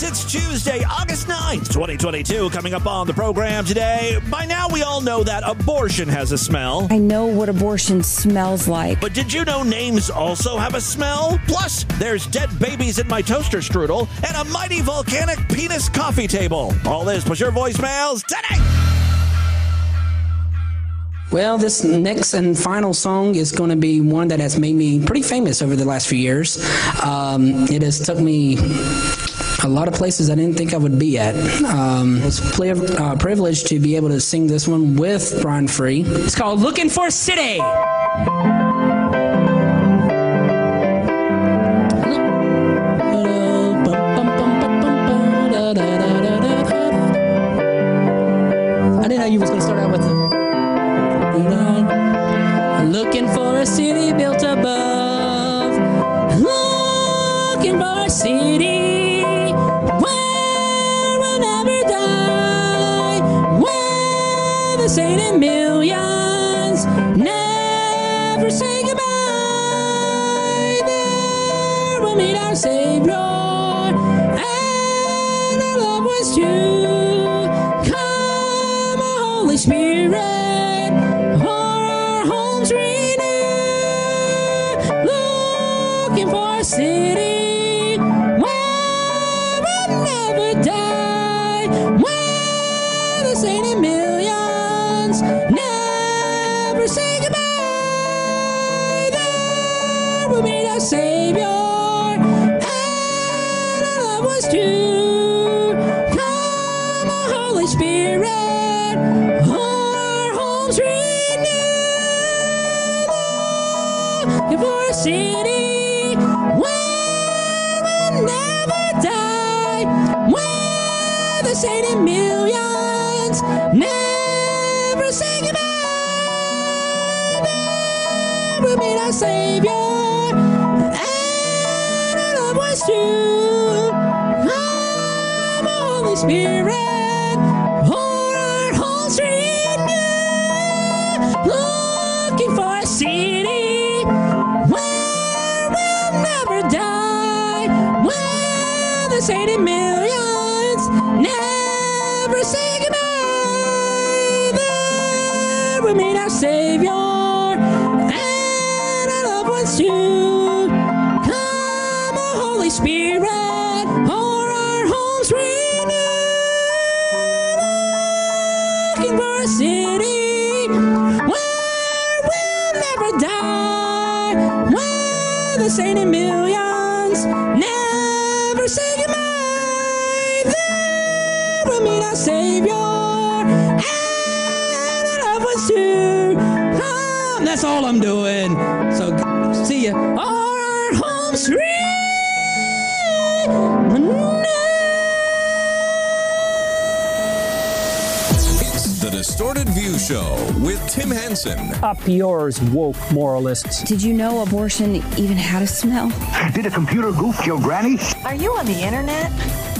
folks. It's Tuesday, August 9th, 2022. Coming up on the program today. By now, we all know that abortion has a smell. I know what abortion smells like. But did you know names also have a smell? Plus, there's dead babies in my toaster strudel and a mighty volcanic penis coffee table. All this plus your voicemails today. Well, this next and final song is going to be one that has made me pretty famous over the last few years. Um, it has took me a lot of places I didn't think I would be at. Um, it's a uh, privilege to be able to sing this one with Brian Free. It's called Looking for a City. I didn't know you was going to start in millions never say goodbye. There we'll meet our Savior never say goodbye. There we'll meet our Savior and our loved ones too. Come, that's all I'm doing. So see ya. Our homes free. Distorted View Show with Tim Henson. Up yours, woke moralists. Did you know abortion even had a smell? Did a computer goof your granny? Are you on the internet?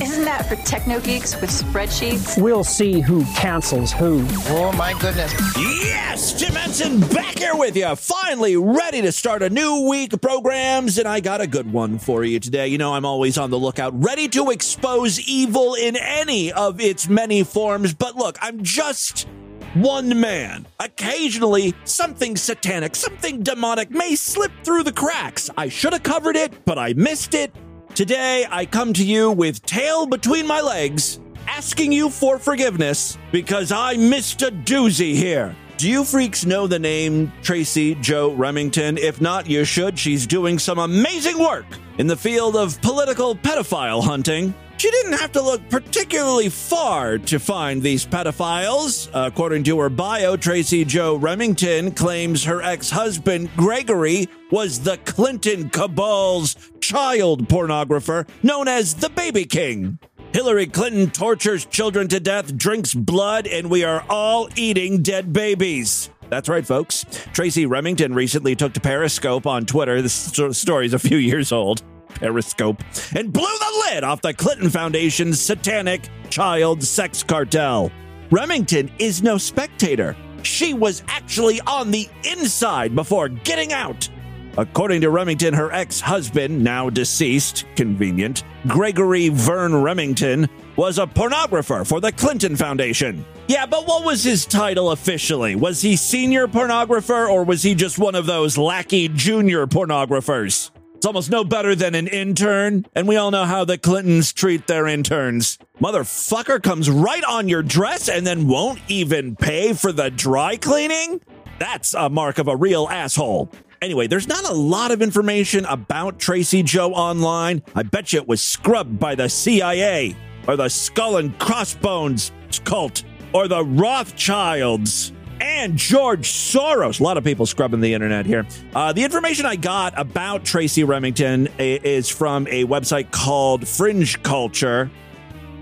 Isn't that for techno geeks with spreadsheets? We'll see who cancels who. Oh my goodness. Yes, Tim Henson back here with you. Finally ready to start a new week of programs, and I got a good one for you today. You know, I'm always on the lookout, ready to expose evil in any of its many forms. But look, I'm just one man. Occasionally, something satanic, something demonic may slip through the cracks. I should have covered it, but I missed it. Today, I come to you with tail between my legs, asking you for forgiveness because I missed a doozy here. Do you freaks know the name Tracy Joe Remington? If not, you should. She's doing some amazing work in the field of political pedophile hunting. She didn't have to look particularly far to find these pedophiles. According to her bio, Tracy Joe Remington claims her ex husband, Gregory, was the Clinton cabal's child pornographer known as the Baby King. Hillary Clinton tortures children to death, drinks blood, and we are all eating dead babies. That's right, folks. Tracy Remington recently took to Periscope on Twitter. This sto- story's a few years old. Periscope. And blew the lid off the Clinton Foundation's satanic child sex cartel. Remington is no spectator. She was actually on the inside before getting out. According to Remington, her ex husband, now deceased, convenient, Gregory Vern Remington, was a pornographer for the Clinton Foundation. Yeah, but what was his title officially? Was he senior pornographer or was he just one of those lackey junior pornographers? It's almost no better than an intern, and we all know how the Clintons treat their interns. Motherfucker comes right on your dress and then won't even pay for the dry cleaning? That's a mark of a real asshole. Anyway, there's not a lot of information about Tracy Joe online. I bet you it was scrubbed by the CIA or the Skull and Crossbones cult or the Rothschilds and George Soros. A lot of people scrubbing the internet here. Uh, the information I got about Tracy Remington is from a website called Fringe Culture.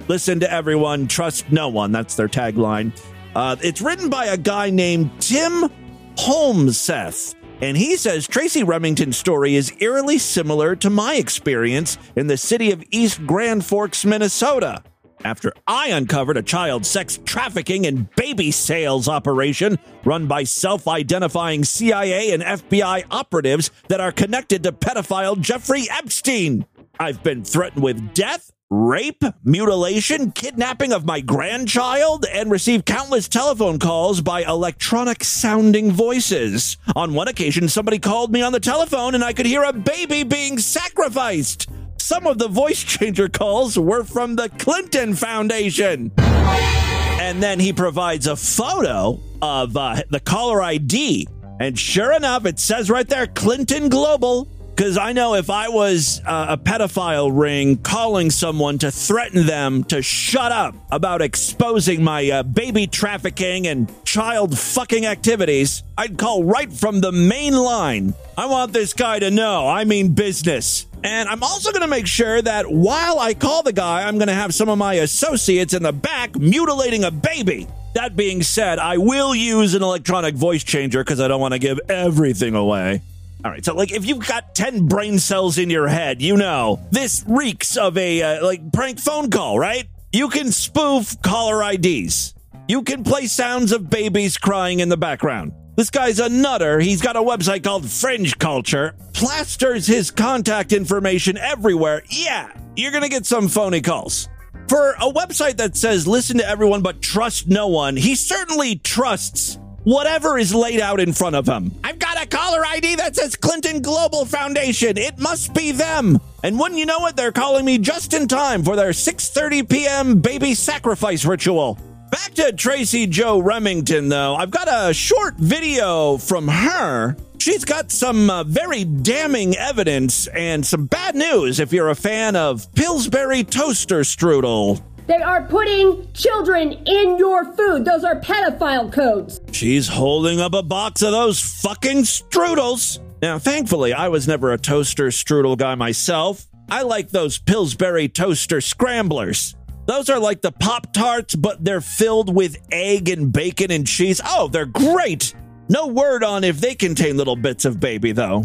Listen to everyone, trust no one. That's their tagline. Uh, it's written by a guy named Tim Holmseth. And he says Tracy Remington's story is eerily similar to my experience in the city of East Grand Forks, Minnesota. After I uncovered a child sex trafficking and baby sales operation run by self identifying CIA and FBI operatives that are connected to pedophile Jeffrey Epstein. I've been threatened with death, rape, mutilation, kidnapping of my grandchild, and received countless telephone calls by electronic sounding voices. On one occasion, somebody called me on the telephone and I could hear a baby being sacrificed. Some of the voice changer calls were from the Clinton Foundation. And then he provides a photo of uh, the caller ID. And sure enough, it says right there Clinton Global. Because I know if I was uh, a pedophile ring calling someone to threaten them to shut up about exposing my uh, baby trafficking and child fucking activities, I'd call right from the main line. I want this guy to know I mean business. And I'm also going to make sure that while I call the guy, I'm going to have some of my associates in the back mutilating a baby. That being said, I will use an electronic voice changer because I don't want to give everything away. All right, so like if you've got 10 brain cells in your head, you know, this reeks of a uh, like prank phone call, right? You can spoof caller IDs. You can play sounds of babies crying in the background. This guy's a nutter. He's got a website called Fringe Culture, plasters his contact information everywhere. Yeah, you're going to get some phony calls. For a website that says listen to everyone but trust no one, he certainly trusts whatever is laid out in front of him. I've got a caller ID that says Clinton Global Foundation. It must be them. And wouldn't you know it, they're calling me just in time for their 6:30 p.m. baby sacrifice ritual. Back to Tracy Joe Remington though. I've got a short video from her. She's got some uh, very damning evidence and some bad news if you're a fan of Pillsbury toaster strudel. They are putting children in your food. Those are pedophile codes. She's holding up a box of those fucking strudels. Now, thankfully, I was never a toaster strudel guy myself. I like those Pillsbury toaster scramblers. Those are like the Pop Tarts, but they're filled with egg and bacon and cheese. Oh, they're great. No word on if they contain little bits of baby, though.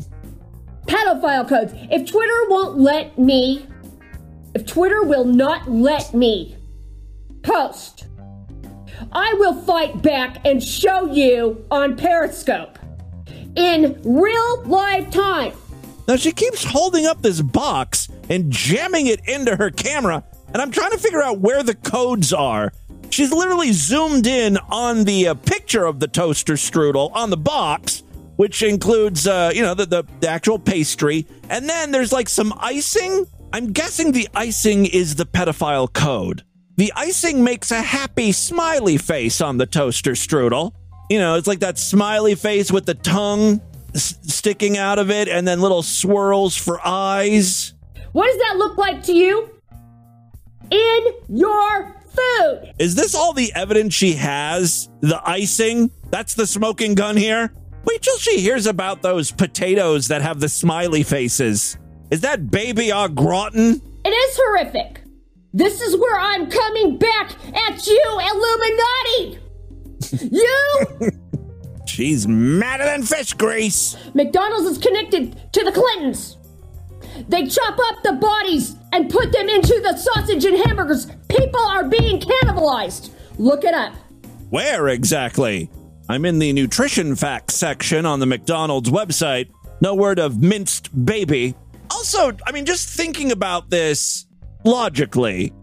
Pedophile codes. If Twitter won't let me, if Twitter will not let me post, I will fight back and show you on Periscope in real live time. Now, she keeps holding up this box and jamming it into her camera, and I'm trying to figure out where the codes are. She's literally zoomed in on the uh, picture of the toaster strudel on the box, which includes, uh, you know, the, the, actual pastry. And then there's like some icing. I'm guessing the icing is the pedophile code. The icing makes a happy smiley face on the toaster strudel. You know, it's like that smiley face with the tongue s- sticking out of it and then little swirls for eyes. What does that look like to you? In your food. Is this all the evidence she has? The icing? That's the smoking gun here? Wait till she hears about those potatoes that have the smiley faces. Is that baby au gratin? It is horrific. This is where I'm coming back at you, Illuminati. you She's madder than fish grease. McDonald's is connected to the Clintons. They chop up the bodies and put them into the sausage and hamburgers. People are being cannibalized. Look it up. Where exactly? I'm in the nutrition facts section on the McDonald's website. No word of minced baby. Also, I mean, just thinking about this logically,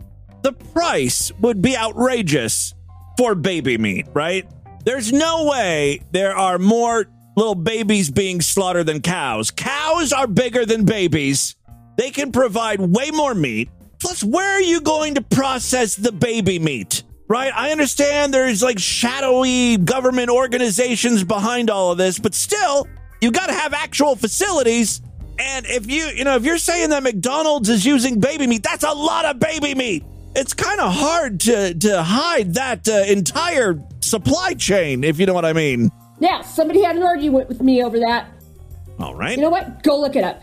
the price would be outrageous for baby meat, right? There's no way there are more little babies being slaughtered than cows. Cows are bigger than babies. They can provide way more meat. Plus, where are you going to process the baby meat? Right? I understand there's like shadowy government organizations behind all of this, but still, you got to have actual facilities. And if you, you know, if you're saying that McDonald's is using baby meat, that's a lot of baby meat. It's kind of hard to to hide that uh, entire supply chain, if you know what I mean. Yeah, somebody had an argument with me over that. All right. You know what? Go look it up.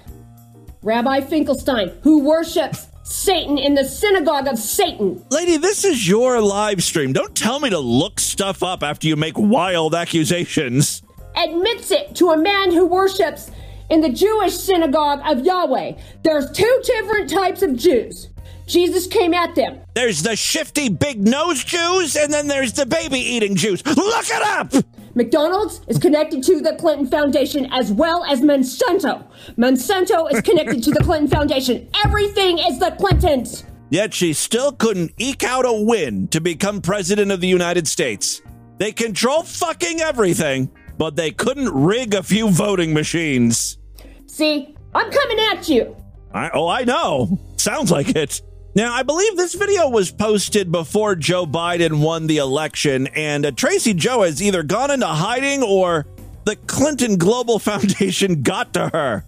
Rabbi Finkelstein, who worships Satan in the synagogue of Satan. Lady, this is your live stream. Don't tell me to look stuff up after you make wild accusations. Admits it to a man who worships in the Jewish synagogue of Yahweh. There's two different types of Jews. Jesus came at them. There's the shifty big nose Jews, and then there's the baby eating Jews. Look it up! McDonald's is connected to the Clinton Foundation as well as Monsanto. Monsanto is connected to the Clinton Foundation. Everything is the Clintons. Yet she still couldn't eke out a win to become president of the United States. They control fucking everything, but they couldn't rig a few voting machines. See, I'm coming at you. I, oh, I know. Sounds like it. Now, I believe this video was posted before Joe Biden won the election, and uh, Tracy Joe has either gone into hiding or the Clinton Global Foundation got to her.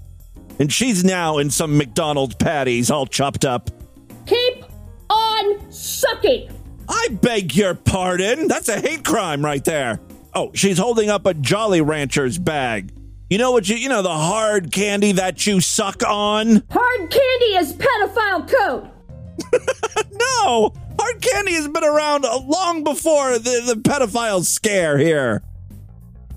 And she's now in some McDonald's patties all chopped up. Keep on sucking. I beg your pardon. That's a hate crime right there. Oh, she's holding up a Jolly Ranchers bag. You know what you you know the hard candy that you suck on? Hard candy is pedophile code. no! Hard candy has been around long before the, the pedophile scare here.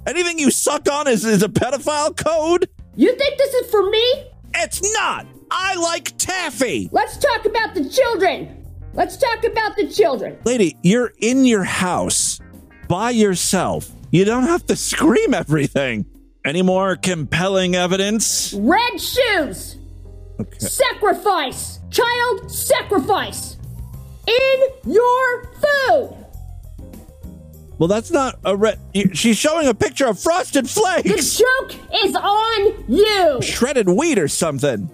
Anything you suck on is, is a pedophile code? You think this is for me? It's not! I like taffy! Let's talk about the children. Let's talk about the children. Lady, you're in your house by yourself. You don't have to scream everything. Any more compelling evidence? Red shoes. Okay. Sacrifice. Child sacrifice. In your food. Well, that's not a red. She's showing a picture of frosted flakes. The joke is on you. Shredded wheat or something.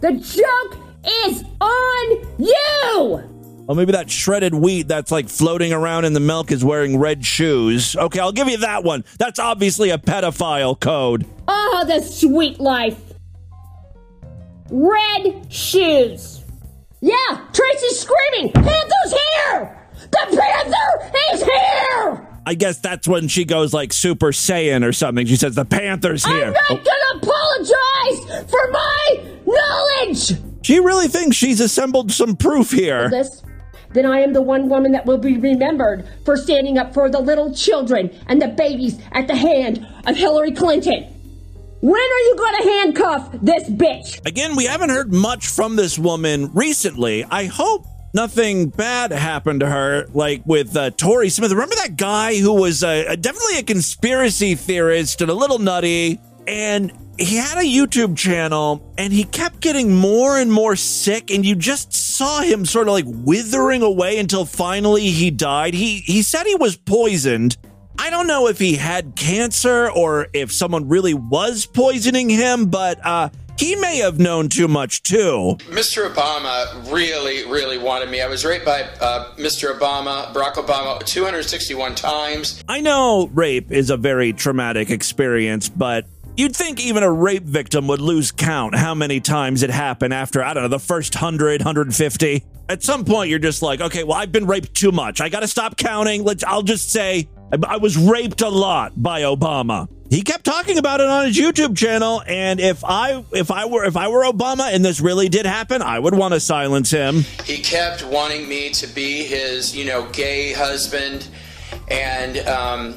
The joke is on you. Oh, maybe that shredded wheat that's like floating around in the milk is wearing red shoes. Okay, I'll give you that one. That's obviously a pedophile code. Oh, the sweet life. Red shoes. Yeah, Tracy's screaming. Panther's here! The Panther is here! I guess that's when she goes like Super Saiyan or something. She says, The Panther's here. I'm not oh. gonna apologize for my knowledge! She really thinks she's assembled some proof here. This then I am the one woman that will be remembered for standing up for the little children and the babies at the hand of Hillary Clinton. When are you going to handcuff this bitch? Again, we haven't heard much from this woman recently. I hope nothing bad happened to her, like with uh, Tory Smith. Remember that guy who was uh, definitely a conspiracy theorist and a little nutty? And he had a YouTube channel and he kept getting more and more sick and you just saw him sort of like withering away until finally he died. He he said he was poisoned I don't know if he had cancer or if someone really was poisoning him, but uh, he may have known too much too. Mr. Obama really, really wanted me. I was raped by uh, Mr. Obama, Barack Obama, 261 times. I know rape is a very traumatic experience, but You'd think even a rape victim would lose count how many times it happened after, I don't know, the first 100, 150. At some point, you're just like, okay, well, I've been raped too much. I got to stop counting. Let's, I'll just say I was raped a lot by Obama. He kept talking about it on his YouTube channel, and if I if I were if I were Obama and this really did happen, I would want to silence him. He kept wanting me to be his, you know, gay husband, and um,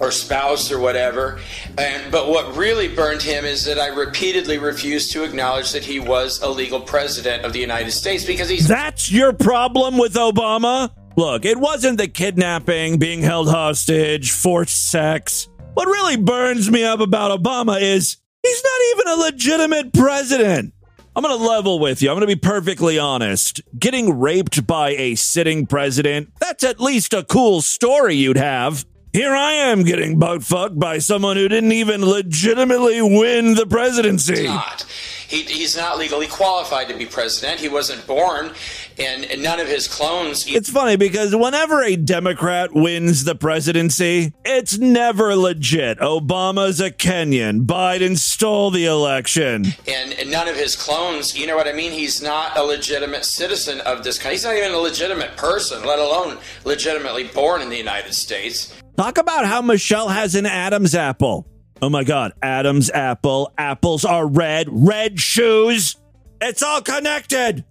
or spouse or whatever. And but what really burned him is that I repeatedly refused to acknowledge that he was a legal president of the United States because he's That's your problem with Obama? Look, it wasn't the kidnapping, being held hostage, forced sex. What really burns me up about Obama is he's not even a legitimate president. I'm going to level with you. I'm going to be perfectly honest. Getting raped by a sitting president, that's at least a cool story you'd have. Here I am getting butt fucked by someone who didn't even legitimately win the presidency. not. He, he's not legally qualified to be president. He wasn't born, and, and none of his clones. It's funny because whenever a Democrat wins the presidency, it's never legit. Obama's a Kenyan. Biden stole the election. and, and none of his clones, you know what I mean? He's not a legitimate citizen of this country. He's not even a legitimate person, let alone legitimately born in the United States. Talk about how Michelle has an Adam's apple. Oh my God, Adam's apple. Apples are red. Red shoes. It's all connected.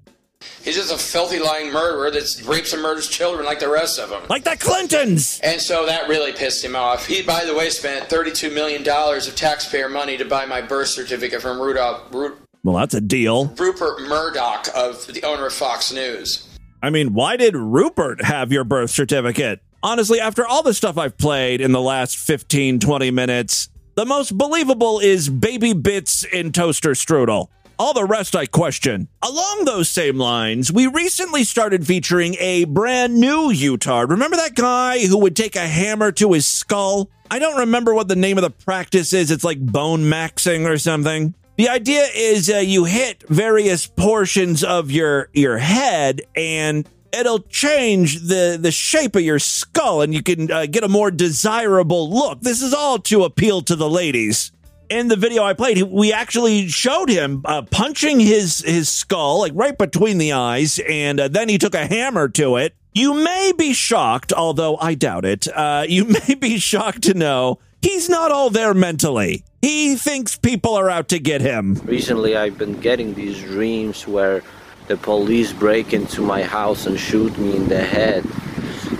He's just a filthy, lying murderer that rapes and murders children like the rest of them. Like the Clintons. And so that really pissed him off. He, by the way, spent $32 million of taxpayer money to buy my birth certificate from Rudolph, Ru- Well, that's a deal. Rupert Murdoch, of the owner of Fox News. I mean, why did Rupert have your birth certificate? Honestly, after all the stuff I've played in the last 15, 20 minutes, the most believable is Baby Bits in Toaster Strudel. All the rest I question. Along those same lines, we recently started featuring a brand new Utard. Remember that guy who would take a hammer to his skull? I don't remember what the name of the practice is. It's like bone maxing or something. The idea is uh, you hit various portions of your your head and it'll change the the shape of your skull and you can uh, get a more desirable look. This is all to appeal to the ladies. In the video I played, we actually showed him uh, punching his his skull like right between the eyes, and uh, then he took a hammer to it. You may be shocked, although I doubt it. Uh, you may be shocked to know he's not all there mentally. He thinks people are out to get him. Recently, I've been getting these dreams where the police break into my house and shoot me in the head.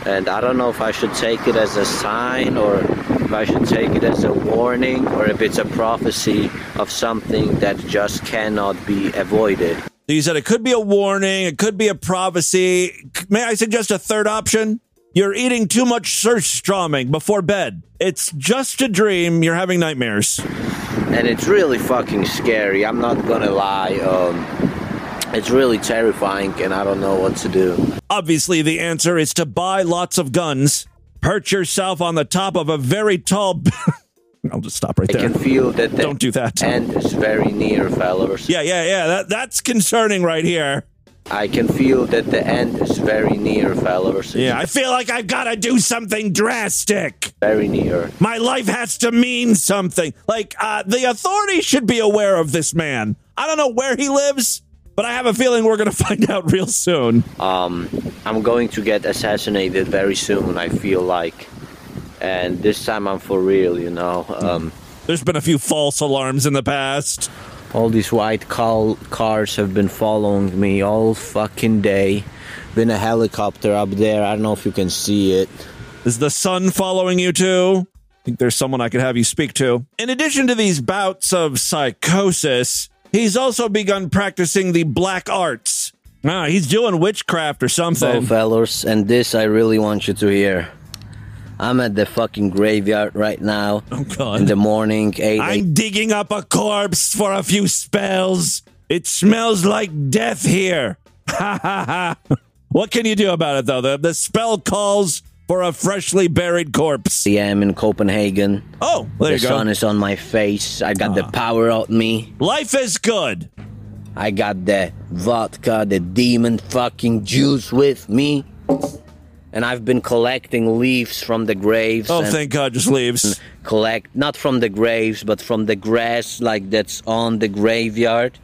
And I don't know if I should take it as a sign or if I should take it as a warning or if it's a prophecy of something that just cannot be avoided. You said it could be a warning, it could be a prophecy. May I suggest a third option? You're eating too much surströmming before bed. It's just a dream. You're having nightmares. And it's really fucking scary. I'm not gonna lie. Um, it's really terrifying and I don't know what to do. Obviously, the answer is to buy lots of guns, perch yourself on the top of a very tall. b- I'll just stop right there. I can feel that the Don't do that. end is very near, fellas. Yeah, yeah, yeah. That, that's concerning right here. I can feel that the end is very near, fellas. Yeah, I feel like I've got to do something drastic. very near. My life has to mean something. Like, uh, the authorities should be aware of this man. I don't know where he lives, but I have a feeling we're going to find out real soon. Um, I'm going to get assassinated very soon. I feel like, and this time I'm for real. You know, um, There's been a few false alarms in the past. all these white cal- cars have been following me all fucking day. Been a helicopter up there. I don't know if you can see it. Is the sun following you too? I think there's someone I could have you speak to. In addition to these bouts of psychosis, he's also begun practicing the black arts. Ah, he's doing witchcraft or So, something. fellas, and this I really want you to hear. I'm at the fucking graveyard right now. Oh, God. In the morning, 8 I'm digging up a corpse for a few spells. It smells like death here. Ha ha ha. What can you do about it, though? The, the spell calls for a freshly buried corpse. I a.m. in Copenhagen. Oh, there the you go. The sun is on my face. I got the ah. power on me. Life is good. I got the vodka, the demon fucking juice with me. And I've been collecting leaves from the graves. Oh, thank God, just leaves. collect not from the graves, but from the grass like that's on the graveyard.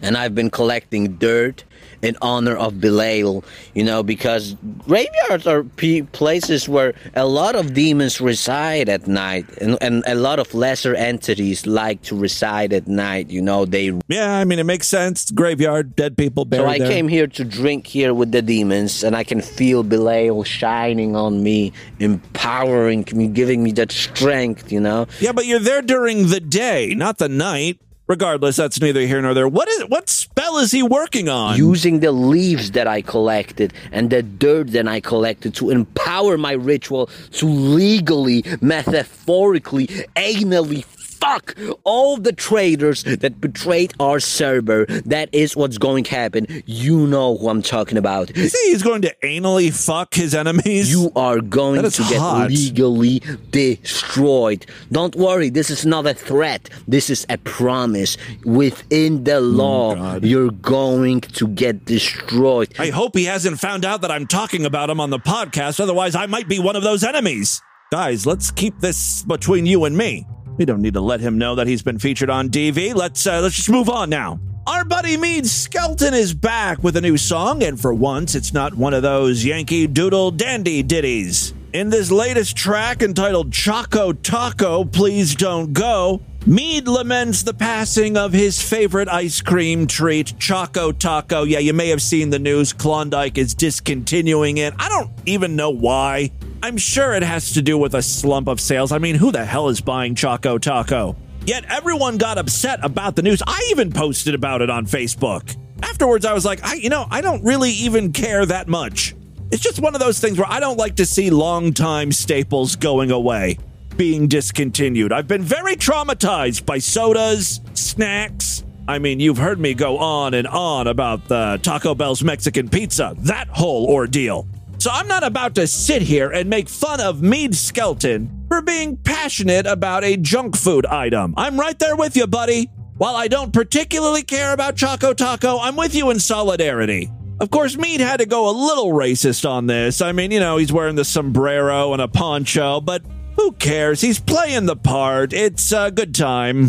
And I've been collecting dirt in honor of Belial, you know, because graveyards are places where a lot of demons reside at night, and, and a lot of lesser entities like to reside at night. You know, they Yeah, I mean, it makes sense. Graveyard, dead people buried So I there. came here to drink here with the demons, and I can feel Belial shining on me, empowering me, giving me that strength, you know? Yeah, but you're there during the day, not the night. Regardless, that's neither here nor there. What is what spell is he working on? Using the leaves that I collected and the dirt that I collected to empower my ritual to legally, metaphorically, anally fuck all the traitors that betrayed our server. That is what's going to happen. You know who I'm talking about. You say he's going to anally fuck his enemies? You are going to get legally destroyed. Don't worry, this is not a threat. This is a promise. Within the mm, law, you're going to get destroyed. I hope he hasn't found out that I'm talking about him on the podcast. Otherwise, I might be one of those enemies. Guys, let's keep this between you and me. We don't need to let him know that he's been featured on DV. Let's uh, let's just move on now. Our buddy Mead Skelton is back with a new song, and for once, it's not one of those Yankee Doodle Dandy ditties. In this latest track entitled Choco Taco, Please Don't Go, Mead laments the passing of his favorite ice cream treat, Choco Taco. Yeah, you may have seen the news. Klondike is discontinuing it. I don't even know why. I'm sure it has to do with a slump of sales. I mean, who the hell is buying Choco Taco? Yet everyone got upset about the news. I even posted about it on Facebook. Afterwards, I was like, I, you know, I don't really even care that much. It's just one of those things where I don't like to see longtime staples going away, being discontinued. I've been very traumatized by sodas, snacks. I mean, you've heard me go on and on about the Taco Bell's Mexican pizza, that whole ordeal. So I'm not about to sit here and make fun of Mead Skelton for being passionate about a junk food item. I'm right there with you, buddy. While I don't particularly care about Choco Taco, I'm with you in solidarity. Of course, Mead had to go a little racist on this. I mean, you know, he's wearing the sombrero and a poncho, but who cares? He's playing the part. It's a good time.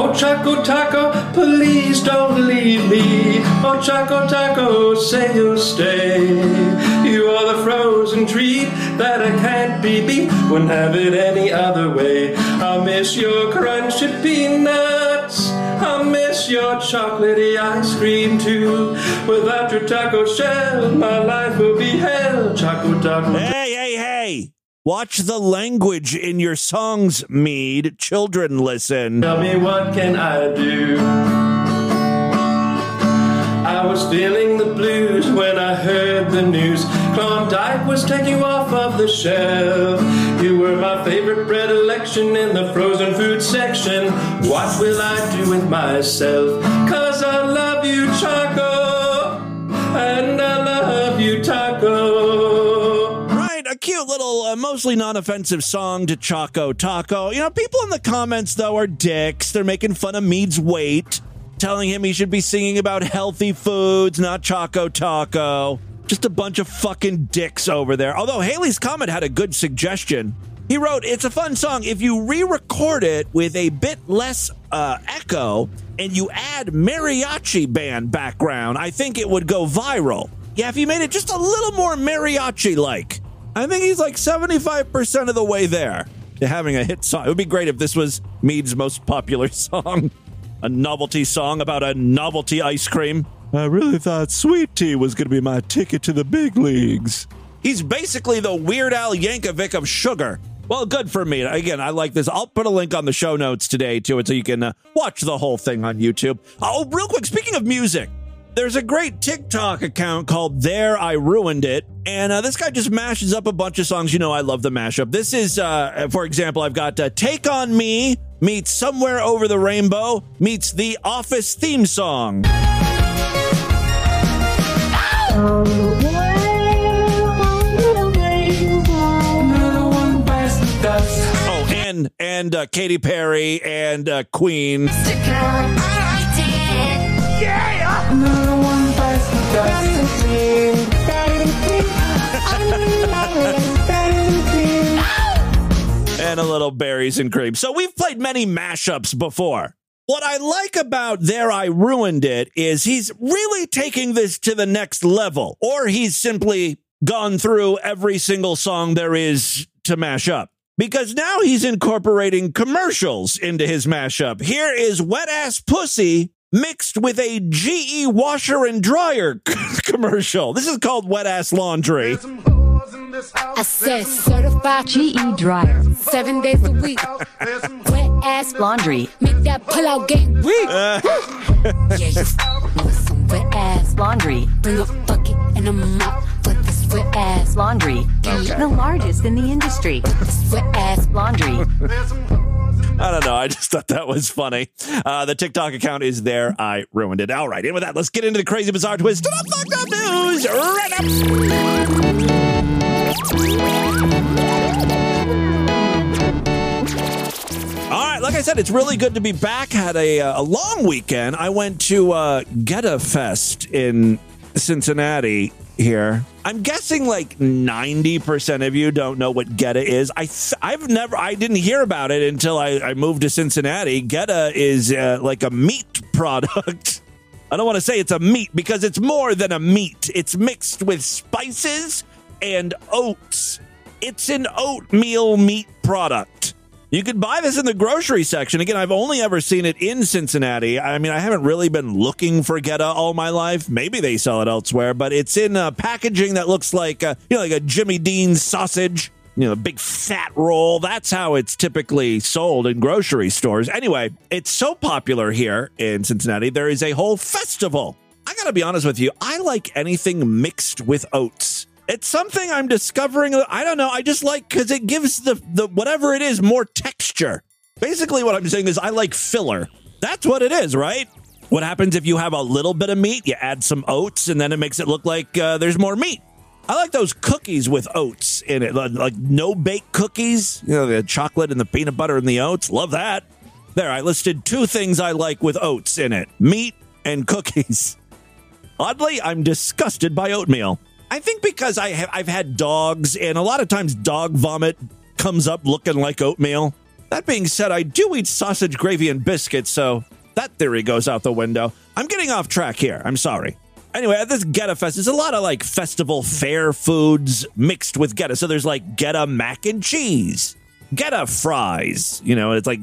Oh, Choco Taco, please don't leave me. Oh, Choco Taco, say you'll stay. You are the frozen treat that I can't be beat. Wouldn't have it any other way. I'll miss your crunchy peanuts. I'll miss your chocolatey ice cream too. Without your taco shell, my life will be hell. Choco Taco. Hey, hey, hey! Watch the language in your songs, Mead. Children listen. Tell me what can I do? I was feeling the blues when I heard the news. Klondike was taking you off of the shelf. You were my favorite predilection in the frozen food section. What will I do with myself? Cause I love you, Choco. Uh, mostly non offensive song to Choco Taco. You know, people in the comments, though, are dicks. They're making fun of Mead's weight, telling him he should be singing about healthy foods, not Choco Taco. Just a bunch of fucking dicks over there. Although Haley's comment had a good suggestion. He wrote, It's a fun song. If you re record it with a bit less uh, echo and you add mariachi band background, I think it would go viral. Yeah, if you made it just a little more mariachi like. I think he's like 75% of the way there to having a hit song. It would be great if this was Mead's most popular song. A novelty song about a novelty ice cream. I really thought Sweet Tea was going to be my ticket to the big leagues. He's basically the Weird Al Yankovic of sugar. Well, good for me. Again, I like this. I'll put a link on the show notes today to it so you can uh, watch the whole thing on YouTube. Oh, real quick, speaking of music, there's a great TikTok account called There I Ruined It. And uh, this guy just mashes up a bunch of songs. You know, I love the mashup. This is, uh, for example, I've got uh, Take On Me meets Somewhere Over the Rainbow meets The Office theme song. Oh, and and uh, Katy Perry and uh, Queen. And a little berries and cream. So we've played many mashups before. What I like about There I Ruined It is he's really taking this to the next level, or he's simply gone through every single song there is to mash up. Because now he's incorporating commercials into his mashup. Here is Wet Ass Pussy mixed with a GE washer and dryer commercial. This is called Wet Ass Laundry. Some I said certified GE dryer, seven days a week. Wet ass laundry, make that pull out game weak. Uh. yeah, you f- with some wet ass laundry. Bring a bucket and a mop for this wet ass laundry. The largest in the industry. This wet ass laundry. I don't know. I just thought that was funny. Uh, the TikTok account is there. I ruined it. All right. And with that, let's get into the crazy, bizarre twist up news. Right up. All right, like I said, it's really good to be back. Had a, uh, a long weekend. I went to uh, Goetta Fest in Cincinnati here. I'm guessing like 90% of you don't know what Goetta is. I I've never I didn't hear about it until I, I moved to Cincinnati. Goetta is uh, like a meat product. I don't want to say it's a meat because it's more than a meat. It's mixed with spices and oats. It's an oatmeal meat product. You could buy this in the grocery section. Again, I've only ever seen it in Cincinnati. I mean, I haven't really been looking for Goetta all my life. Maybe they sell it elsewhere, but it's in uh, packaging that looks like uh, you know, like a Jimmy Dean sausage. You know, a big fat roll. That's how it's typically sold in grocery stores. Anyway, it's so popular here in Cincinnati. There is a whole festival. I got to be honest with you. I like anything mixed with oats. It's something I'm discovering. I don't know. I just like because it gives the the whatever it is more texture. Basically, what I'm saying is I like filler. That's what it is, right? What happens if you have a little bit of meat? You add some oats, and then it makes it look like uh, there's more meat. I like those cookies with oats in it, like, like no bake cookies. You know, the chocolate and the peanut butter and the oats. Love that. There, I listed two things I like with oats in it: meat and cookies. Oddly, I'm disgusted by oatmeal. I think because I have I've had dogs, and a lot of times dog vomit comes up looking like oatmeal. That being said, I do eat sausage gravy and biscuits, so that theory goes out the window. I'm getting off track here. I'm sorry. Anyway, at this Goetta Fest, there's a lot of like festival fair foods mixed with Goetta. So there's like Goetta mac and cheese, Goetta fries. You know, it's like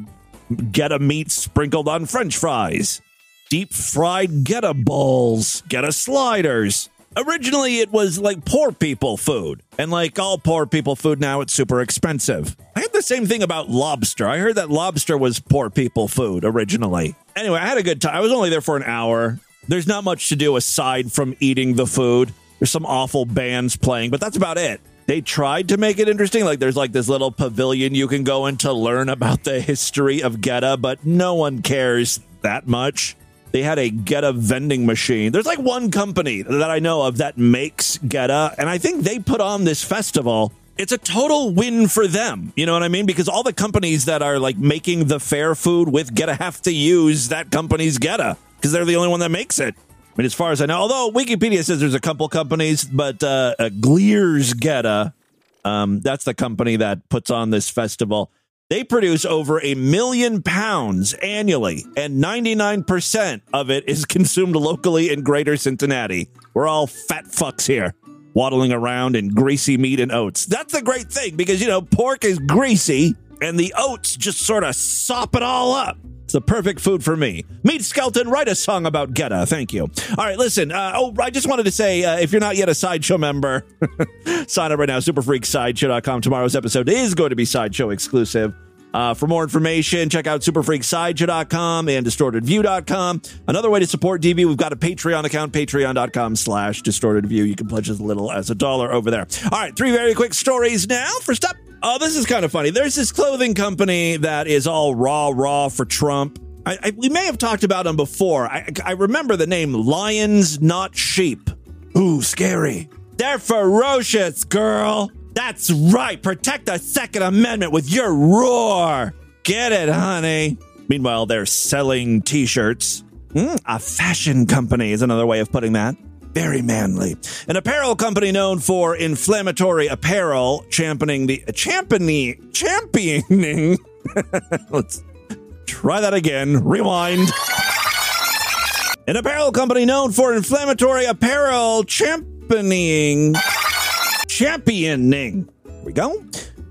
Goetta meat sprinkled on French fries, deep fried Goetta balls, Goetta sliders. Originally, it was like poor people food. And like all poor people food now, it's super expensive. I had the same thing about lobster. I heard that lobster was poor people food originally. Anyway, I had a good time. I was only there for an hour. There's not much to do aside from eating the food. There's some awful bands playing, but that's about it. They tried to make it interesting. Like there's like this little pavilion you can go in to learn about the history of Goetta, but no one cares that much. They had a Goetta vending machine. There's like one company that I know of that makes Goetta, and I think they put on this festival. It's a total win for them. You know what I mean? Because all the companies that are like making the fair food with Goetta have to use that company's Goetta because they're the only one that makes it. I mean, as far as I know, although Wikipedia says there's a couple companies, but uh, uh, Glier's Goetta, um, that's the company that puts on this festival. They produce over a million pounds annually, and 99% of it is consumed locally in greater Cincinnati. We're all fat fucks here, waddling around in greasy meat and oats. That's the great thing because, you know, pork is greasy, and the oats just sort of sop it all up. It's the perfect food for me. Mead Skelton, write a song about Goetta. Thank you. All right, listen. Uh, oh, I just wanted to say uh, if you're not yet a Sideshow member, sign up right now. Superfreaksideshow.com. Tomorrow's episode is going to be Sideshow exclusive. Uh, for more information, check out superfreaksideshow.com and distortedview.com. Another way to support DV, we've got a Patreon account, patreon.com slash distortedview. You can pledge as little as a dollar over there. All right, three very quick stories now. First up, oh, this is kind of funny. There's this clothing company that is all raw, raw for Trump. I, I, we may have talked about them before. I, I remember the name Lions, Not Sheep. Ooh, scary. They're ferocious, girl. That's right. Protect the Second Amendment with your roar. Get it, honey. Meanwhile, they're selling t shirts. Mm, a fashion company is another way of putting that. Very manly. An apparel company known for inflammatory apparel, championing the championing championing. Let's try that again. Rewind. An apparel company known for inflammatory apparel championing championing. Here we go.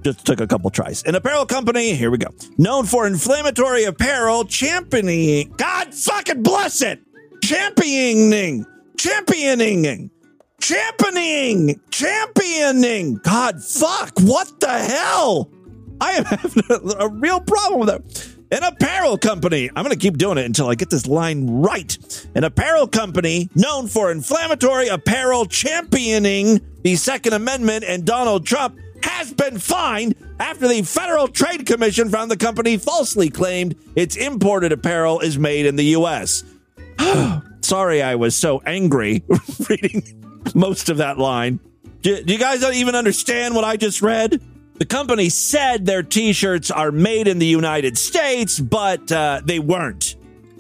Just took a couple tries. An apparel company, here we go. Known for inflammatory apparel, championing. God fucking bless it! Championing. Championing. championing, championing. God, fuck, what the hell? I am having a, a real problem with that. An apparel company. I'm going to keep doing it until I get this line right. An apparel company known for inflammatory apparel championing the Second Amendment and Donald Trump has been fined after the Federal Trade Commission found the company falsely claimed its imported apparel is made in the U.S. Sorry, I was so angry reading most of that line. Do, do you guys even understand what I just read? The company said their t shirts are made in the United States, but uh, they weren't.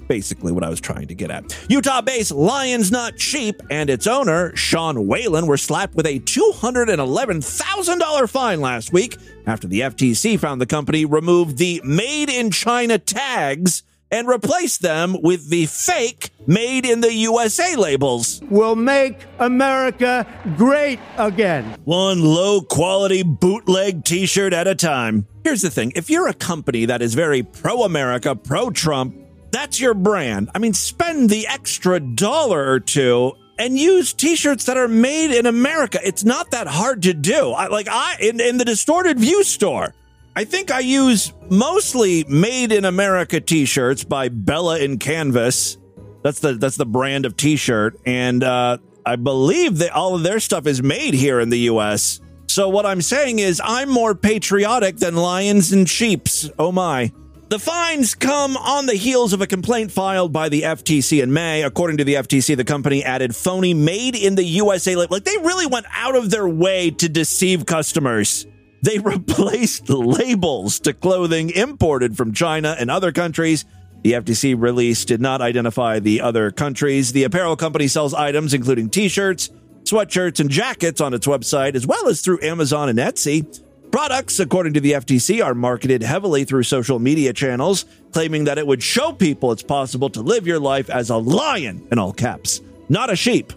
Basically, what I was trying to get at. Utah based Lions Not Sheep and its owner, Sean Whalen, were slapped with a $211,000 fine last week after the FTC found the company removed the Made in China tags and replaced them with the fake Made in the USA labels. Will make America great again. One low quality bootleg t shirt at a time. Here's the thing if you're a company that is very pro America, pro Trump, that's your brand. I mean, spend the extra dollar or two and use t-shirts that are made in America. It's not that hard to do. I, like I in, in the distorted view store. I think I use mostly made in America t-shirts by Bella and Canvas. That's the that's the brand of t-shirt and uh, I believe that all of their stuff is made here in the US. So what I'm saying is I'm more patriotic than lions and sheeps. Oh my. The fines come on the heels of a complaint filed by the FTC in May. According to the FTC, the company added phony made in the USA label. Like they really went out of their way to deceive customers. They replaced labels to clothing imported from China and other countries. The FTC release did not identify the other countries. The apparel company sells items including t shirts, sweatshirts, and jackets on its website, as well as through Amazon and Etsy. Products, according to the FTC, are marketed heavily through social media channels, claiming that it would show people it's possible to live your life as a lion, in all caps, not a sheep.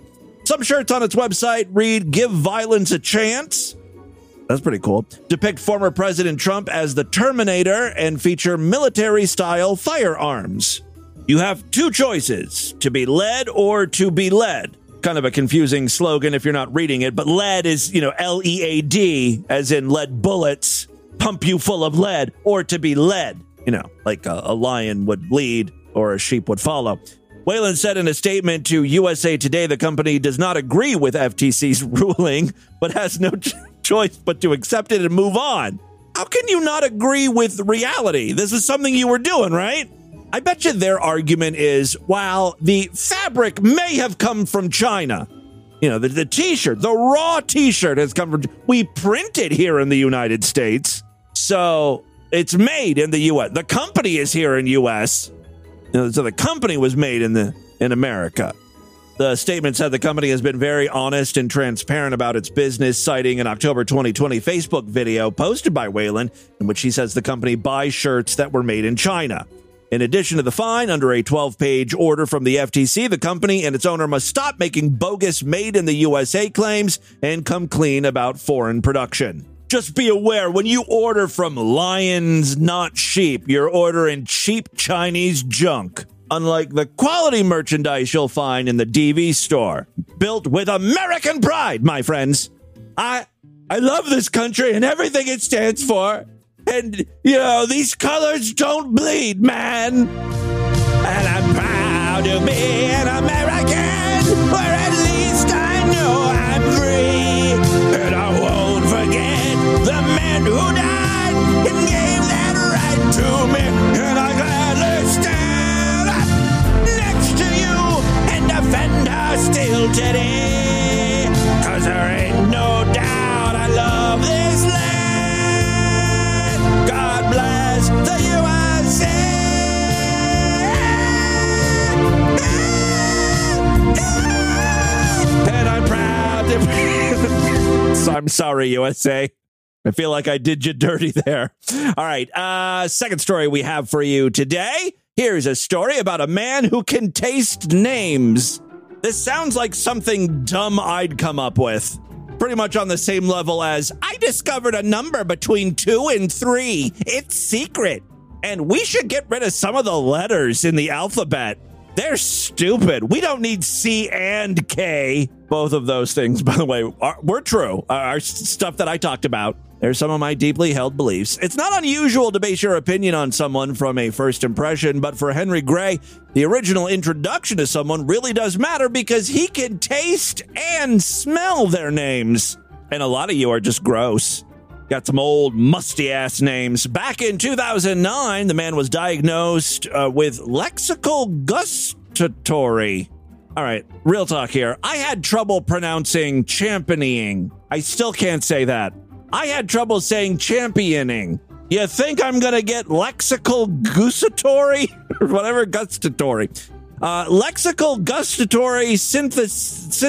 Some shirts on its website read, Give violence a chance. That's pretty cool. Depict former President Trump as the Terminator and feature military style firearms. You have two choices to be led or to be led kind of a confusing slogan if you're not reading it, but lead is, you know, L E A D, as in lead bullets, pump you full of lead, or to be led, you know, like a, a lion would lead or a sheep would follow. Whalen said in a statement to USA Today the company does not agree with FTC's ruling, but has no ch- choice but to accept it and move on. How can you not agree with reality? This is something you were doing, right? I bet you their argument is, while the fabric may have come from China, you know, the, the t-shirt, the raw t-shirt has come from, we print it here in the United States. So it's made in the U.S. The company is here in U.S. You know, so the company was made in the, in America. The statement said the company has been very honest and transparent about its business, citing an October 2020 Facebook video posted by Whalen, in which he says the company buys shirts that were made in China. In addition to the fine, under a 12 page order from the FTC, the company and its owner must stop making bogus made in the USA claims and come clean about foreign production. Just be aware when you order from Lions Not Sheep, you're ordering cheap Chinese junk. Unlike the quality merchandise you'll find in the DV store. Built with American pride, my friends. I I love this country and everything it stands for. And, you know, these colors don't bleed, man. And I'm proud to be an American, where at least I know I'm free. And I won't forget the men who died and gave that right to me. Still today. Cause there ain't no doubt I love this land. God bless the USA. And I'm proud to so I'm sorry, USA. I feel like I did you dirty there. All right. Uh, second story we have for you today. Here's a story about a man who can taste names. This sounds like something dumb I'd come up with pretty much on the same level as I discovered a number between two and three. It's secret. And we should get rid of some of the letters in the alphabet. They're stupid. We don't need C and K. Both of those things, by the way, are, were true. Are stuff that I talked about. They're some of my deeply held beliefs. It's not unusual to base your opinion on someone from a first impression, but for Henry Gray, the original introduction to someone really does matter because he can taste and smell their names. And a lot of you are just gross. Got some old musty ass names. Back in 2009, the man was diagnosed uh, with lexical gustatory. All right, real talk here. I had trouble pronouncing championing. I still can't say that. I had trouble saying championing. You think I'm going to get lexical gustatory? or whatever, gustatory. Uh, lexical gustatory synthesasia.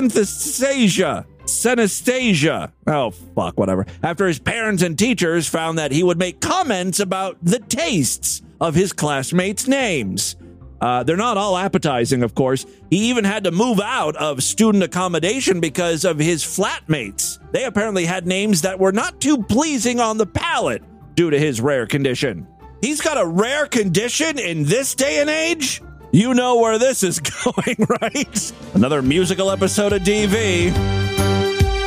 Synesthesia. Oh, fuck, whatever. After his parents and teachers found that he would make comments about the tastes of his classmates' names. Uh, they're not all appetizing, of course. He even had to move out of student accommodation because of his flatmates. They apparently had names that were not too pleasing on the palate due to his rare condition. He's got a rare condition in this day and age? You know where this is going, right? Another musical episode of DV.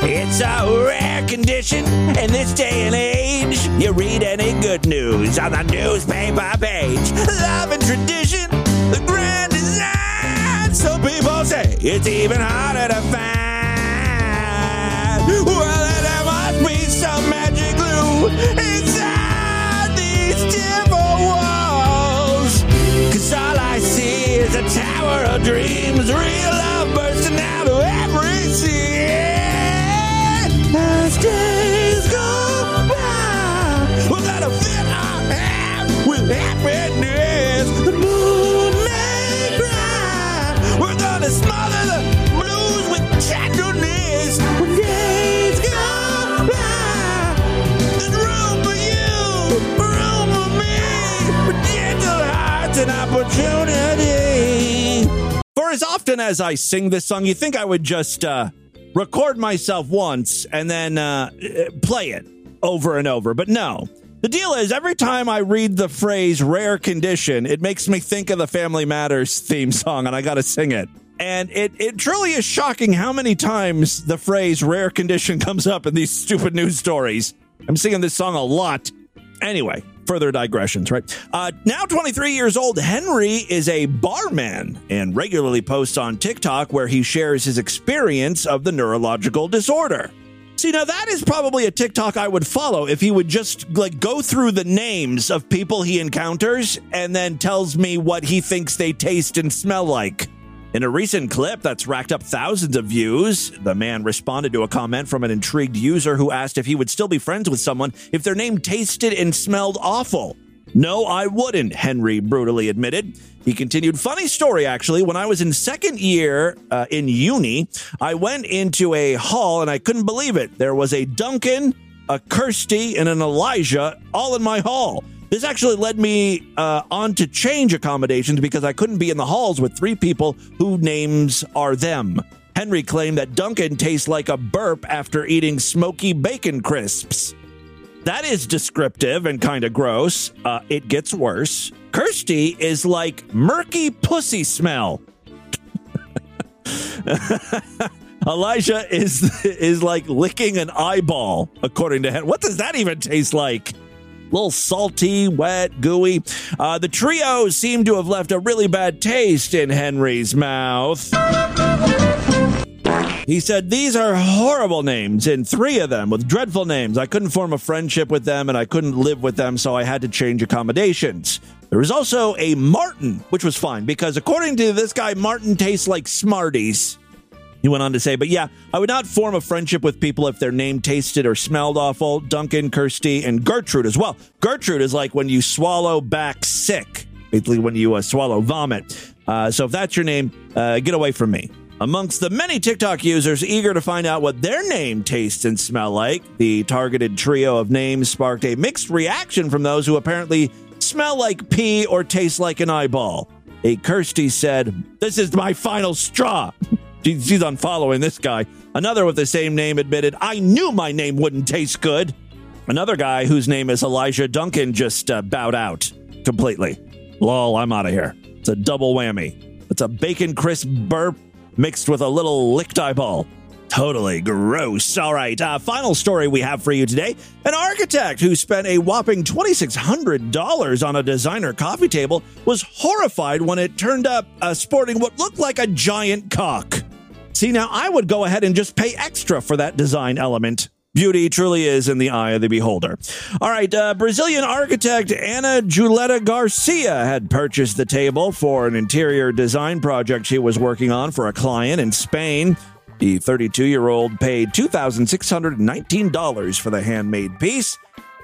It's a rare condition in this day and age. You read any good news on the newspaper page. Love and tradition, the grand design. Some people say it's even harder to find. Well, there must be some magic glue inside these dimmer walls. Cause all I see is a tower of dreams, real love bursting out of every scene. As opportunity. For as often as I sing this song, you think I would just uh, record myself once and then uh, play it over and over. But no. The deal is, every time I read the phrase rare condition, it makes me think of the Family Matters theme song, and I got to sing it. And it, it truly is shocking how many times the phrase rare condition comes up in these stupid news stories. I'm singing this song a lot. Anyway, further digressions, right? Uh, now 23 years old, Henry is a barman and regularly posts on TikTok where he shares his experience of the neurological disorder. See, now that is probably a TikTok I would follow if he would just like go through the names of people he encounters and then tells me what he thinks they taste and smell like. In a recent clip that's racked up thousands of views, the man responded to a comment from an intrigued user who asked if he would still be friends with someone if their name tasted and smelled awful. No, I wouldn't, Henry brutally admitted. He continued, funny story actually. When I was in second year uh, in uni, I went into a hall and I couldn't believe it. There was a Duncan, a Kirsty, and an Elijah all in my hall. This actually led me uh, on to change accommodations because I couldn't be in the halls with three people whose names are them. Henry claimed that Duncan tastes like a burp after eating smoky bacon crisps. That is descriptive and kind of gross. Uh, it gets worse. Kirsty is like murky pussy smell. Elijah is is like licking an eyeball, according to him. What does that even taste like? Little salty, wet, gooey. Uh, the trio seem to have left a really bad taste in Henry's mouth. He said, These are horrible names, and three of them with dreadful names. I couldn't form a friendship with them, and I couldn't live with them, so I had to change accommodations. There was also a Martin, which was fine because according to this guy, Martin tastes like Smarties. He went on to say, but yeah, I would not form a friendship with people if their name tasted or smelled awful. Duncan, Kirsty, and Gertrude as well. Gertrude is like when you swallow back sick, basically when you uh, swallow vomit. Uh, so if that's your name, uh, get away from me. Amongst the many TikTok users eager to find out what their name tastes and smell like, the targeted trio of names sparked a mixed reaction from those who apparently smell like pee or taste like an eyeball. A Kirsty said, This is my final straw. She's unfollowing this guy. Another with the same name admitted, I knew my name wouldn't taste good. Another guy whose name is Elijah Duncan just uh, bowed out completely. Lol, I'm out of here. It's a double whammy. It's a bacon crisp burp mixed with a little licked eyeball. Totally gross. All right, uh, final story we have for you today. An architect who spent a whopping $2,600 on a designer coffee table was horrified when it turned up uh, sporting what looked like a giant cock. See, now I would go ahead and just pay extra for that design element. Beauty truly is in the eye of the beholder. All right, uh, Brazilian architect Ana Julieta Garcia had purchased the table for an interior design project she was working on for a client in Spain. The 32 year old paid $2,619 for the handmade piece.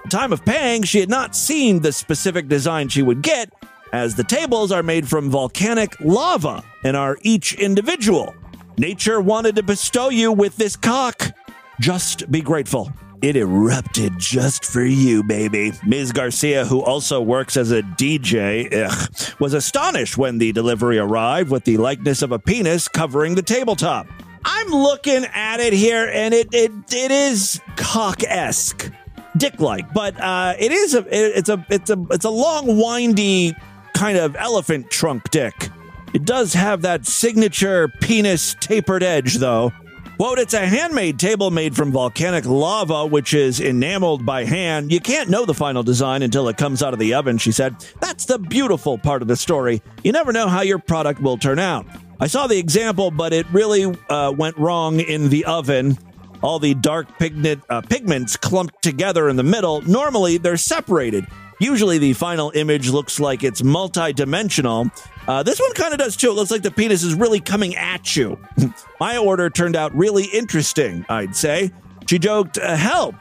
At time of paying, she had not seen the specific design she would get, as the tables are made from volcanic lava and are each individual. Nature wanted to bestow you with this cock. Just be grateful. It erupted just for you, baby. Ms. Garcia, who also works as a DJ, ugh, was astonished when the delivery arrived with the likeness of a penis covering the tabletop. I'm looking at it here, and it it, it is cock esque, dick like, but uh, it is a it's a it's a it's a long, windy kind of elephant trunk dick. It does have that signature penis tapered edge, though. Quote, it's a handmade table made from volcanic lava, which is enameled by hand. You can't know the final design until it comes out of the oven, she said. That's the beautiful part of the story. You never know how your product will turn out. I saw the example, but it really uh, went wrong in the oven. All the dark pigment, uh, pigments clumped together in the middle. Normally, they're separated. Usually, the final image looks like it's multi-dimensional. Uh, this one kind of does too. It looks like the penis is really coming at you. My order turned out really interesting, I'd say. She joked, uh, Help!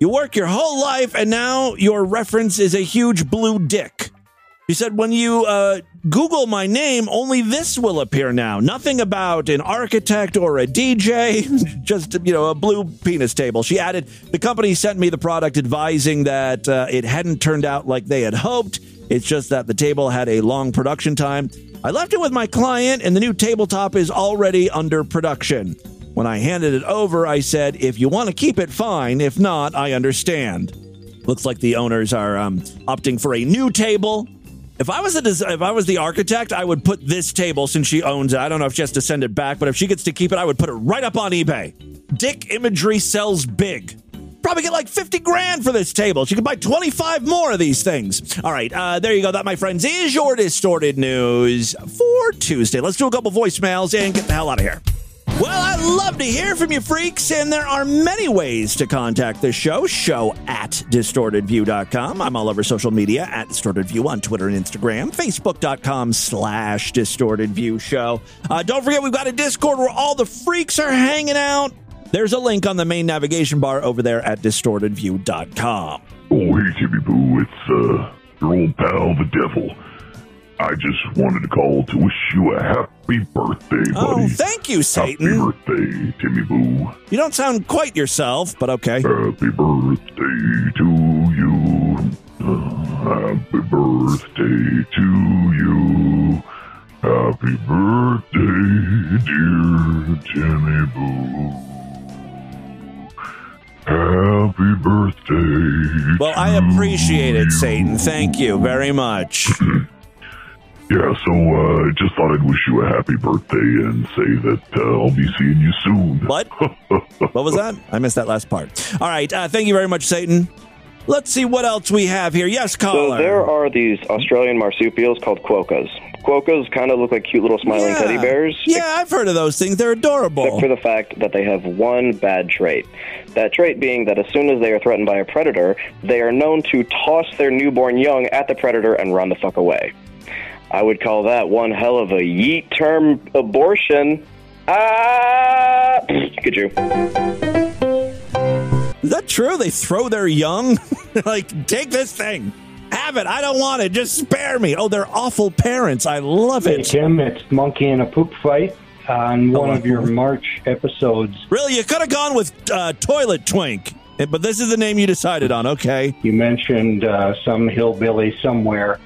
You work your whole life, and now your reference is a huge blue dick. She said, When you uh, Google my name, only this will appear now. Nothing about an architect or a DJ, just, you know, a blue penis table. She added, The company sent me the product advising that uh, it hadn't turned out like they had hoped. It's just that the table had a long production time. I left it with my client, and the new tabletop is already under production. When I handed it over, I said, If you want to keep it, fine. If not, I understand. Looks like the owners are um, opting for a new table. If I was if I was the architect, I would put this table since she owns it. I don't know if she has to send it back, but if she gets to keep it, I would put it right up on eBay. Dick Imagery sells big. Probably get like 50 grand for this table. She could buy 25 more of these things. All right, uh, there you go. That, my friends, is your distorted news for Tuesday. Let's do a couple voicemails and get the hell out of here. Well, I love to hear from you freaks, and there are many ways to contact the show. Show at distortedview.com. I'm all over social media at distortedview on Twitter and Instagram, facebook.com slash distortedview show. Uh, don't forget, we've got a Discord where all the freaks are hanging out. There's a link on the main navigation bar over there at distortedview.com. Oh, hey, Timmy Boo, it's uh, your old pal, the devil. I just wanted to call to wish you a happy birthday, buddy. Oh, thank you, Satan. Happy birthday, Timmy Boo. You don't sound quite yourself, but okay. Happy birthday to you. Uh, happy birthday to you. Happy birthday, dear Timmy Boo. Happy birthday. Well, I appreciate it, Satan. Thank you very much. Yeah, so uh, just thought I'd wish you a happy birthday and say that uh, I'll be seeing you soon. What? what was that? I missed that last part. All right. Uh, thank you very much, Satan. Let's see what else we have here. Yes, caller. So there are these Australian marsupials called quokkas. Quokkas kind of look like cute little smiling Yeah. teddy bears. Yeah, I've heard of those things. They're adorable. Except for the fact that they have one bad trait. That trait being that as soon as they are threatened by a predator, they are known to toss their newborn young at the predator and run the fuck away. I would call that one hell of a yeet term abortion. Ah, could you? Is that true? They throw their young? like, take this thing. Have it. I don't want it. Just spare me. Oh, they're awful parents. I love Hey, it. Tim, it's Monkey in a Poop Fight on one of your March episodes. Really? You could have gone with uh, Toilet Twink. Eh, But this is the name you decided on. Okay. You mentioned uh, some hillbilly somewhere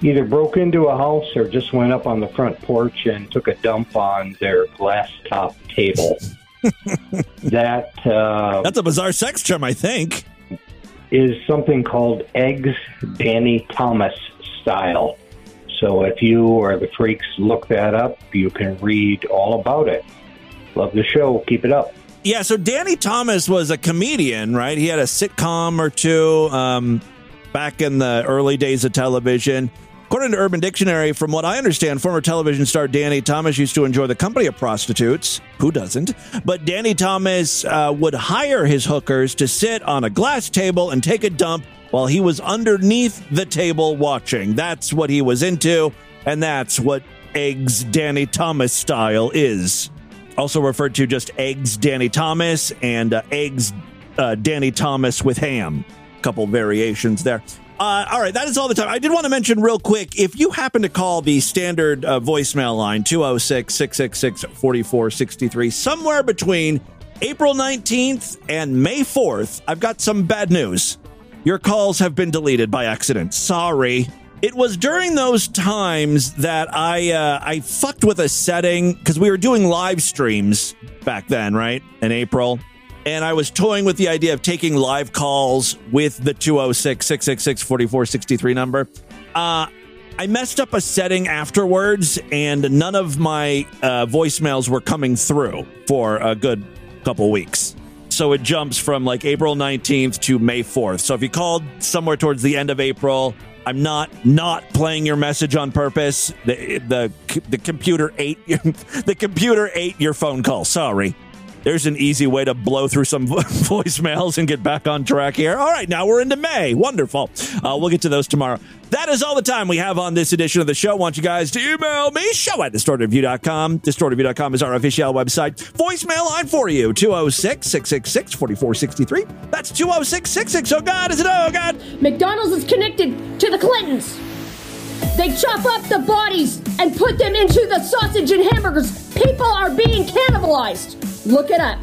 either broke into a house or just went up on the front porch and took a dump on their glass top table. that uh, That's a bizarre sex term, I think. Is something called eggs Danny Thomas style. So if you or the freaks look that up, you can read all about it. Love the show. Keep it up. Yeah, so Danny Thomas was a comedian, right? He had a sitcom or two um, back in the early days of television. According to Urban Dictionary, from what I understand, former television star Danny Thomas used to enjoy the company of prostitutes. Who doesn't? But Danny Thomas uh, would hire his hookers to sit on a glass table and take a dump while he was underneath the table watching. That's what he was into, and that's what Eggs Danny Thomas style is. Also referred to just Eggs Danny Thomas and uh, Eggs uh, Danny Thomas with ham. Couple variations there. Uh, all right, that is all the time. I did want to mention real quick if you happen to call the standard uh, voicemail line 206 666 4463, somewhere between April 19th and May 4th, I've got some bad news. Your calls have been deleted by accident. Sorry. It was during those times that I uh, I fucked with a setting because we were doing live streams back then, right? In April and I was toying with the idea of taking live calls with the 206 666 4463 number. Uh, I messed up a setting afterwards, and none of my uh, voicemails were coming through for a good couple weeks. So it jumps from like April 19th to May 4th. So if you called somewhere towards the end of April, I'm not not playing your message on purpose. The the the computer ate the computer ate your phone call. Sorry there's an easy way to blow through some voicemails and get back on track here. All right, now we're into May. Wonderful. Uh, we'll get to those tomorrow. That is all the time we have on this edition of the show. I want you guys to email me, show at distortedview.com. Distortedview.com is our official website. Voicemail line for you, 206 666 4463. That's 206 666. Oh, God, is it? Oh, God. McDonald's is connected to the Clintons. They chop up the bodies and put them into the sausage and hamburgers. People are being cannibalized. Look it up.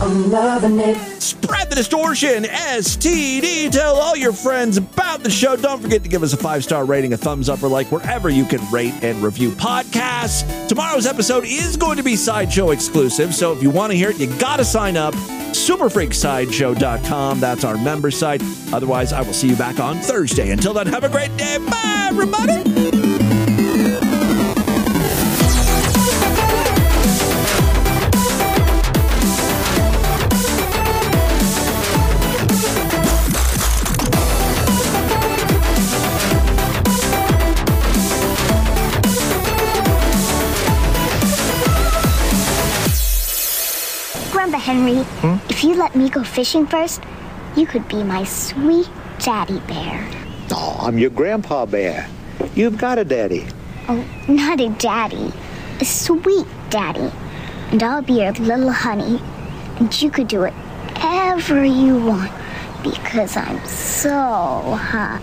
I'm loving it. Spread the distortion, STD. Tell all your friends about the show. Don't forget to give us a five star rating, a thumbs up, or like wherever you can rate and review podcasts. Tomorrow's episode is going to be Sideshow exclusive, so if you want to hear it, you got to sign up. Superfreaksideshow.com. That's our member site. Otherwise, I will see you back on Thursday. Until then, have a great day. Bye, everybody. Henry, hmm? if you let me go fishing first, you could be my sweet daddy bear. Oh, I'm your grandpa bear. You've got a daddy. Oh, not a daddy, a sweet daddy. And I'll be your little honey, and you could do whatever you want because I'm so hot.